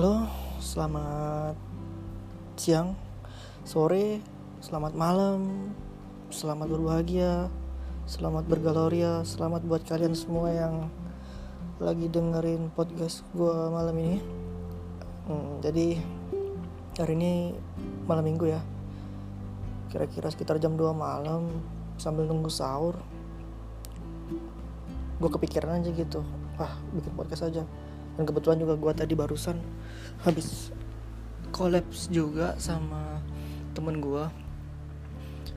Halo, selamat siang, sore, selamat malam, selamat berbahagia, selamat bergaloria, selamat buat kalian semua yang lagi dengerin podcast gue malam ini. Hmm, jadi hari ini malam minggu ya, kira-kira sekitar jam 2 malam sambil nunggu sahur. Gue kepikiran aja gitu, wah bikin podcast aja dan kebetulan juga gue tadi barusan habis kolaps juga sama temen gue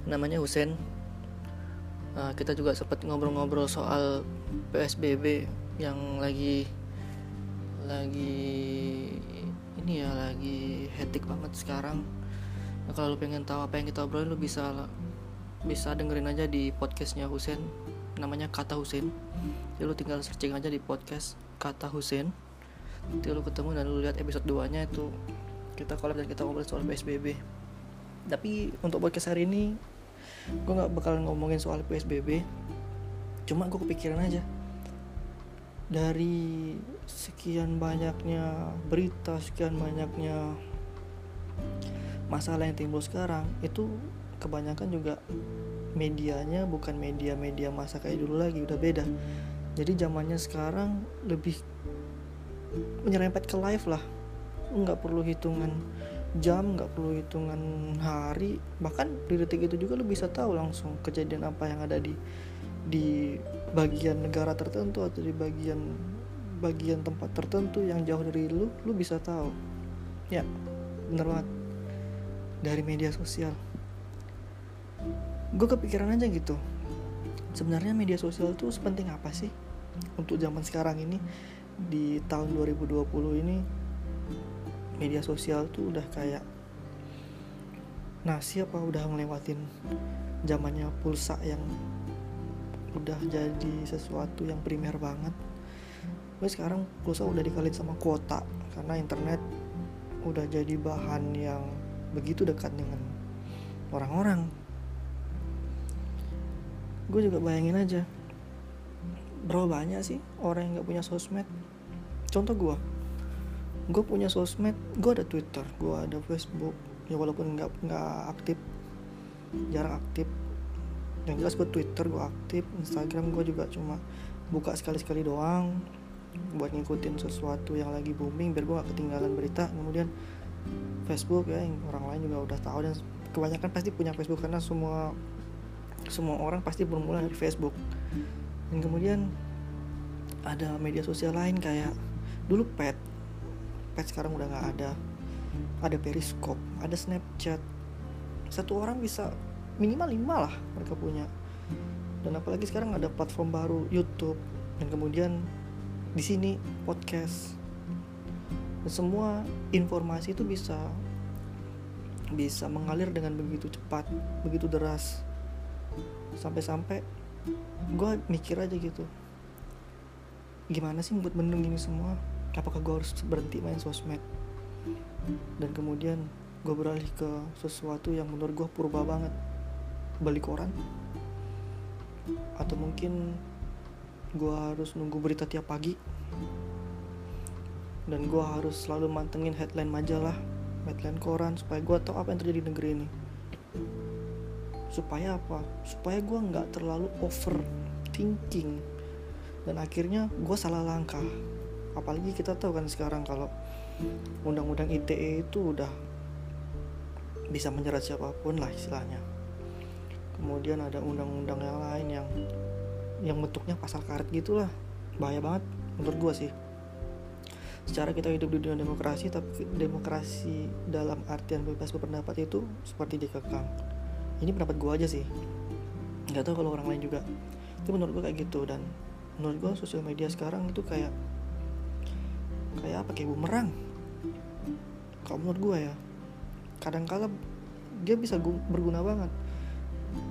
namanya Husen. Uh, kita juga sempat ngobrol-ngobrol soal PSBB yang lagi lagi ini ya lagi hektik banget sekarang. Nah, kalau lu pengen tahu apa yang kita obrolin lu bisa bisa dengerin aja di podcastnya Husen. Namanya Kata Husen. Jadi lu tinggal searching aja di podcast Kata Husen nanti lu ketemu dan lu lihat episode 2 nya itu kita collab dan kita ngobrol soal PSBB tapi untuk podcast hari ini gue nggak bakal ngomongin soal PSBB cuma gue kepikiran aja. Dari sekian banyaknya berita sekian banyaknya masalah yang timbul sekarang itu kebanyakan juga medianya bukan media-media masa kayak dulu lagi udah beda. Jadi zamannya sekarang lebih menyerempet ke live lah. Nggak perlu hitungan jam nggak perlu hitungan hari. Bahkan di detik itu juga lu bisa tahu langsung kejadian apa yang ada di di bagian negara tertentu atau di bagian bagian tempat tertentu yang jauh dari lu lu bisa tahu. Ya bener banget. Dari media sosial. Gue kepikiran aja gitu. Sebenarnya media sosial tuh sepenting apa sih untuk zaman sekarang ini di tahun 2020 ini media sosial tuh udah kayak nah siapa udah ngelewatin zamannya pulsa yang udah jadi sesuatu yang primer banget. Tapi sekarang pulsa udah dikaliin sama kuota karena internet udah jadi bahan yang begitu dekat dengan orang-orang. Gue juga bayangin aja berapa banyak sih orang yang gak punya sosmed contoh gue gue punya sosmed gue ada twitter gue ada facebook. Ya walaupun nggak nggak aktif jarang aktif. Yang jelas gue twitter gue aktif instagram gue juga cuma buka sekali sekali doang buat ngikutin sesuatu yang lagi booming biar gue gak ketinggalan berita. Kemudian facebook ya yang orang lain juga udah tahu dan kebanyakan pasti punya facebook karena semua semua orang pasti bermula dari facebook. Dan kemudian ada media sosial lain kayak dulu pet pet sekarang udah nggak ada. Ada periscope ada snapchat. Satu orang bisa minimal lima lah mereka punya. Dan apalagi sekarang ada platform baru YouTube. Dan kemudian di sini podcast. Dan semua informasi itu bisa bisa mengalir dengan begitu cepat begitu deras. Sampai-sampai gue mikir aja gitu. Gimana sih buat bendung ini semua apakah gue harus berhenti main sosmed? Dan kemudian gue beralih ke sesuatu yang menurut gue purba banget. Beli koran. Atau mungkin gue harus nunggu berita tiap pagi. Dan gue harus selalu mantengin headline majalah headline koran supaya gue tahu apa yang terjadi di negeri ini. Supaya apa? Supaya gue nggak terlalu overthinking. Dan akhirnya gue salah langkah apalagi kita tahu kan sekarang kalau undang-undang ITE itu udah bisa menjerat siapa pun lah istilahnya. Kemudian ada undang-undang yang lain yang yang bentuknya pasal karet gitulah. Bahaya banget menurut gue sih. Secara kita hidup di dunia demokrasi tapi demokrasi dalam artian bebas berpendapat itu seperti dikekang ini pendapat gue aja sih. Nggak tahu kalau orang lain juga. Itu menurut gue kayak gitu dan menurut gue sosial media sekarang itu kayak kayak apa? Kayak bumerang. Kalau menurut gue ya kadang kala dia bisa berguna banget.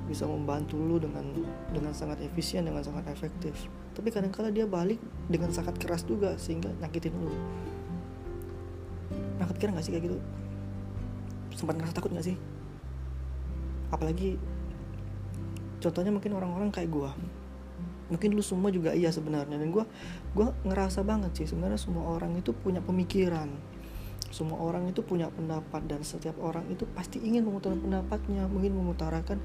Bisa membantu lu dengan dengan sangat efisien dengan sangat efektif. Tapi kadang kala dia balik dengan sangat keras juga sehingga nyakitin lu. Nah kepikiran gak sih kayak gitu? Sempat ngerasa takut gak sih? Apalagi contohnya mungkin orang-orang kayak gue mungkin lu semua juga iya sebenarnya. Dan gue gue ngerasa banget sih sebenarnya semua orang itu punya pemikiran. Semua orang itu punya pendapat dan setiap orang itu pasti ingin mengutarakan pendapatnya ingin mengutarakan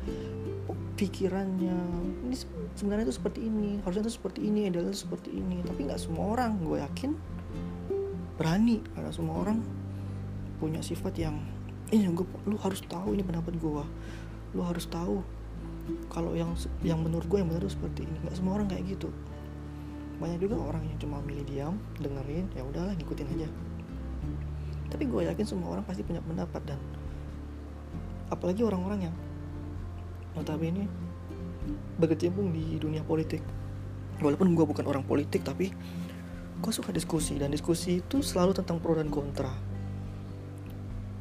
pikirannya. Ini sebenarnya itu seperti ini harusnya itu seperti ini idealnya seperti ini. Tapi nggak semua orang gue yakin berani. Karena semua orang punya sifat yang ini gue lu harus tahu ini pendapat gue lu harus tahu kalau yang yang menurut gue yang benar itu seperti ini. Nggak semua orang kayak gitu. Banyak juga orang yang cuma milih diam dengerin ya udahlah ngikutin aja. Tapi gue yakin semua orang pasti punya pendapat dan apalagi orang-orang yang notabene berkecimpung di dunia politik. Walaupun gue bukan orang politik tapi gue suka diskusi dan diskusi itu selalu tentang pro dan kontra.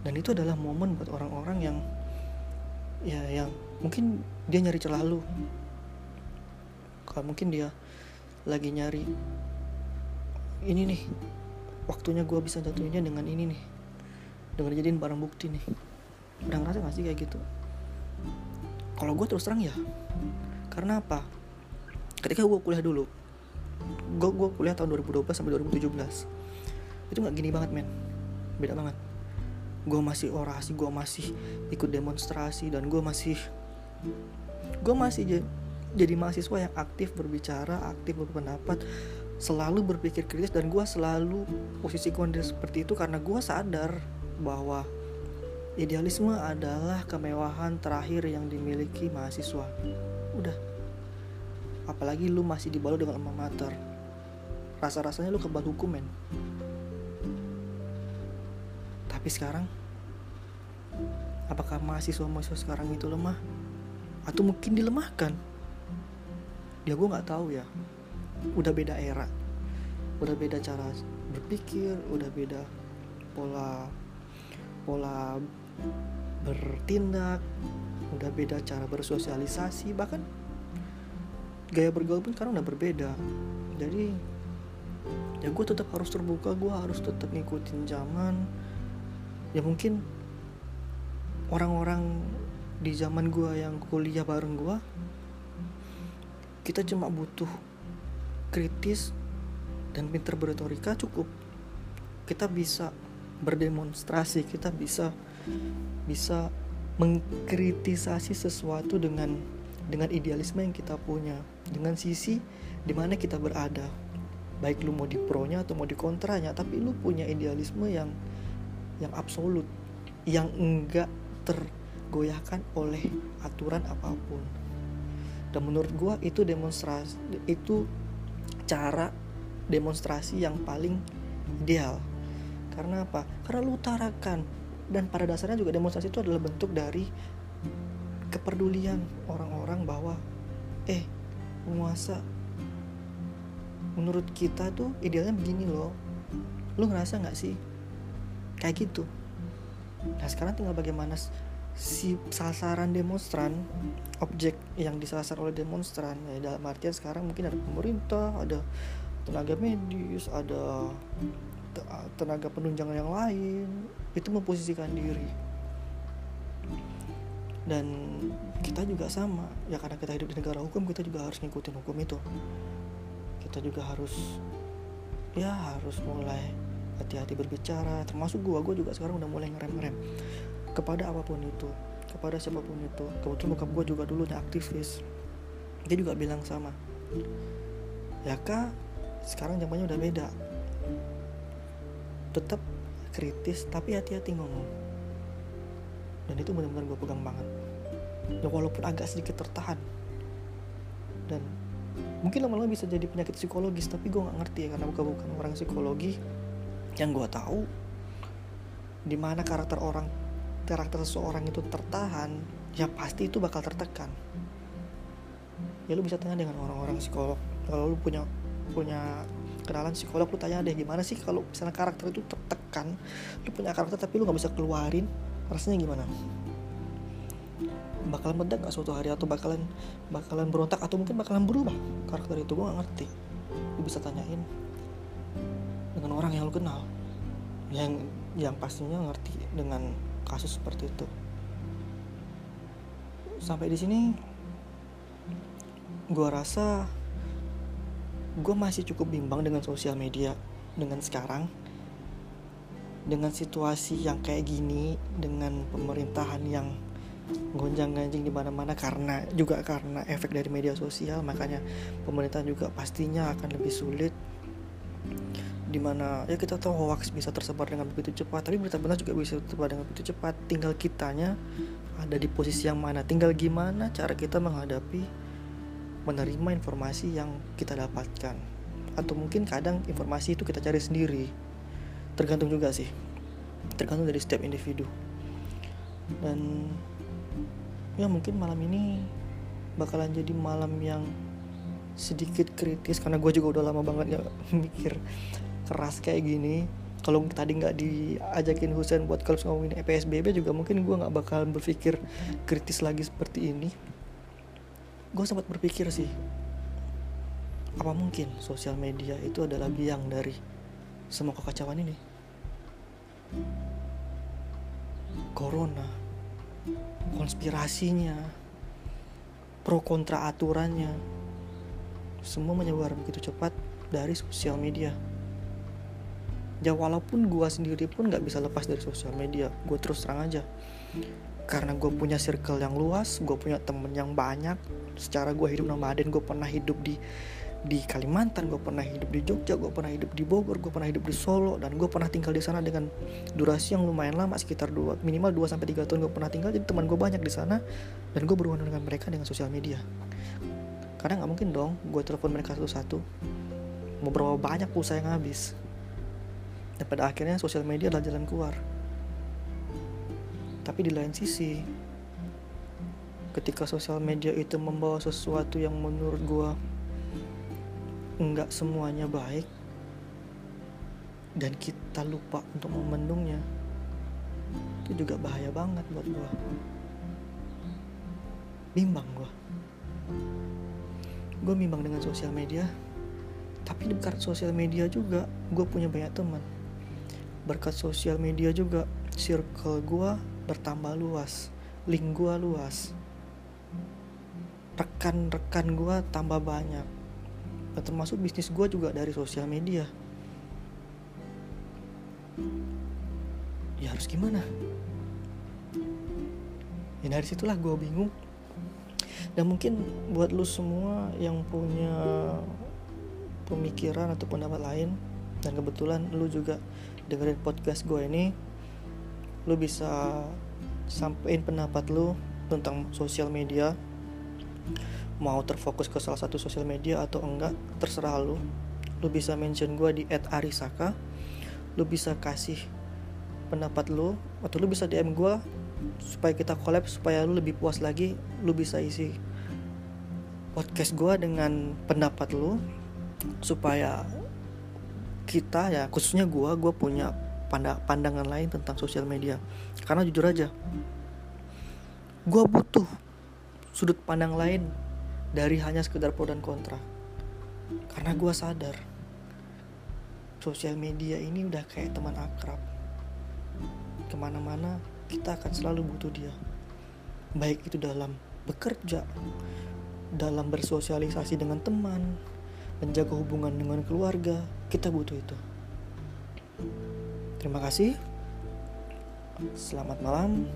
Dan itu adalah momen buat orang-orang yang ya yang mungkin dia nyari celah lu. Kalau mungkin dia lagi nyari ini nih waktunya gue bisa jatuhinnya dengan ini nih dengan jadiin barang bukti nih. Udah ngerasa gak sih kayak gitu? Kalau gue terus terang ya karena apa? Ketika gue kuliah dulu gue gue kuliah tahun 2012 sampai 2017 itu nggak gini banget men. Beda banget. Gue masih orasi gue masih ikut demonstrasi dan gue masih gue masih jadi mahasiswa yang aktif berbicara aktif berpendapat selalu berpikir kritis dan gue selalu posisi kondisi seperti itu karena gue sadar bahwa idealisme adalah kemewahan terakhir yang dimiliki mahasiswa. Udah. Apalagi lu masih dibalut dengan alma mater. Rasa-rasanya lu kebal hukum men. Tapi sekarang apakah mahasiswa-mahasiswa sekarang itu lemah atau mungkin dilemahkan. Ya gue nggak tahu ya. Udah beda era. Udah beda cara berpikir udah beda pola pola bertindak udah beda cara bersosialisasi bahkan gaya bergaul pun sekarang udah berbeda. Jadi ya gue tetap harus terbuka gue harus tetap ngikutin zaman. Ya mungkin orang-orang di zaman gue yang kuliah bareng gue kita cuma butuh kritis dan pinter berretorika cukup. Kita bisa berdemonstrasi kita bisa bisa mengkritisasi sesuatu dengan dengan idealisme yang kita punya dengan sisi di mana kita berada. Baik lu mau di pro nya atau mau di kontranya tapi lu punya idealisme yang yang absolut yang enggak tergoyahkan oleh aturan apa pun. Dan menurut gua itu demonstrasi itu cara demonstrasi yang paling ideal. Karena apa? Karena lu utarakan. Dan pada dasarnya juga demonstrasi itu adalah bentuk dari kepedulian orang-orang bahwa eh penguasa menurut kita tuh idealnya begini loh. Lu ngerasa nggak sih? Kayak gitu. Nah sekarang tinggal bagaimana si sasaran demonstran objek yang disasar oleh demonstran ya dalam artian sekarang mungkin ada pemerintah ada tenaga medis ada tenaga penunjang yang lain itu memposisikan diri. Dan kita juga sama ya karena kita hidup di negara hukum kita juga harus ngikutin hukum itu. Kita juga harus ya harus mulai hati-hati berbicara termasuk gua. Gua juga sekarang udah mulai ngerem-ngerem kepada apa pun itu kepada siapa pun itu. Kebetulan bokap gue juga dulu aktivis dia juga bilang sama ya kak sekarang zamannya udah beda. Tetap kritis tapi hati-hati ngomong. Dan itu benar-benar gue pegang banget. Ya walaupun agak sedikit tertahan dan mungkin lama-lama bisa jadi penyakit psikologis tapi gue nggak ngerti ya karena bukan bukan orang psikologi. Yang gue tahu di mana karakter orang karakter seseorang itu tertahan ya pasti itu bakal tertekan. Ya lu bisa tanya dengan orang-orang psikolog. Kalau lu punya punya kenalan psikolog lu tanya deh gimana sih kalau misalnya karakter itu tertekan? Lu punya karakter tapi lu nggak bisa keluarin rasanya gimana? Bakalan meledak gak suatu hari atau bakalan bakalan berontak atau mungkin bakalan berubah karakter itu? Gue gak ngerti. Lu bisa tanyain dengan orang yang lu kenal. Yang yang pastinya ngerti dengan kasus seperti itu. Sampai di sini gue rasa gue masih cukup bimbang dengan sosial media dengan sekarang. Dengan situasi yang kayak gini dengan pemerintahan yang gonjang-ganjing di mana-mana karena juga karena efek dari media sosial makanya pemerintah juga pastinya akan lebih sulit di mana ya kita tahu hoax bisa tersebar dengan begitu cepat tapi berita benar juga bisa tersebar dengan begitu cepat. Tinggal kitanya ada di posisi yang mana. Tinggal gimana cara kita menghadapi menerima informasi yang kita dapatkan. Atau mungkin kadang informasi itu kita cari sendiri. Tergantung juga sih. Tergantung dari setiap individu. Dan ya mungkin malam ini bakalan jadi malam yang sedikit kritis karena gue juga udah lama banget ya mikir keras kayak gini kalau tadi nggak diajakin Husen buat kalau ngomongin PSBB juga mungkin gue nggak bakal berpikir kritis lagi seperti ini. Gue sempat berpikir sih apa mungkin sosial media itu adalah biang dari semua kekacauan ini? Corona konspirasinya pro kontra aturannya semua menyebar begitu cepat dari sosial media ya walaupun gue sendiri pun nggak bisa lepas dari sosial media gue terus terang aja karena gue punya circle yang luas gue punya temen yang banyak secara gue hidup nomaden gue pernah hidup di di Kalimantan, gue pernah hidup di Jogja, gue pernah hidup di Bogor, gue pernah hidup di Solo, dan gue pernah tinggal di sana dengan durasi yang lumayan lama, sekitar dua, minimal 2 sampai tiga tahun gue pernah tinggal, jadi teman gue banyak di sana, dan gue berhubungan dengan mereka dengan sosial media. Karena nggak mungkin dong, gue telepon mereka satu-satu, mau berapa banyak pulsa yang habis. Dan pada akhirnya sosial media adalah jalan keluar. Tapi di lain sisi, ketika sosial media itu membawa sesuatu yang menurut gue nggak semuanya baik dan kita lupa untuk memendungnya itu juga bahaya banget buat gue bimbang gue gue bimbang dengan sosial media tapi berkat sosial media juga. Gue punya banyak teman berkat sosial media juga circle gue bertambah luas link gue luas rekan-rekan gue tambah banyak termasuk bisnis gue juga dari sosial media. Ya harus gimana? Ya dari situlah gue bingung. Dan mungkin buat lu semua yang punya pemikiran atau pendapat lain dan kebetulan lu juga dengerin podcast gue ini lu bisa sampein pendapat lu tentang sosial media. Mau terfokus ke salah satu sosial media atau enggak terserah lu. Lu bisa mention gue di @arisaka. Lu bisa kasih pendapat lu atau lu bisa DM gue supaya kita collab supaya lu lebih puas lagi. Lu bisa isi podcast gue dengan pendapat lu supaya kita ya khususnya gue gue punya pandangan lain tentang sosial media. Karena jujur aja gue butuh sudut pandang lain dari hanya sekedar pro dan kontra. Karena gue sadar sosial media ini udah kayak teman akrab. Ke mana-mana kita akan selalu butuh dia. Baik itu dalam bekerja dalam bersosialisasi dengan teman menjaga hubungan dengan keluarga kita butuh itu terima kasih selamat malam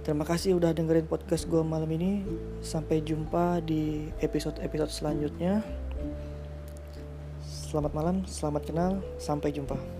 Terima kasih udah dengerin podcast gue malam ini. Sampai jumpa di episode-episode selanjutnya. Selamat malam, selamat kenal, sampai jumpa.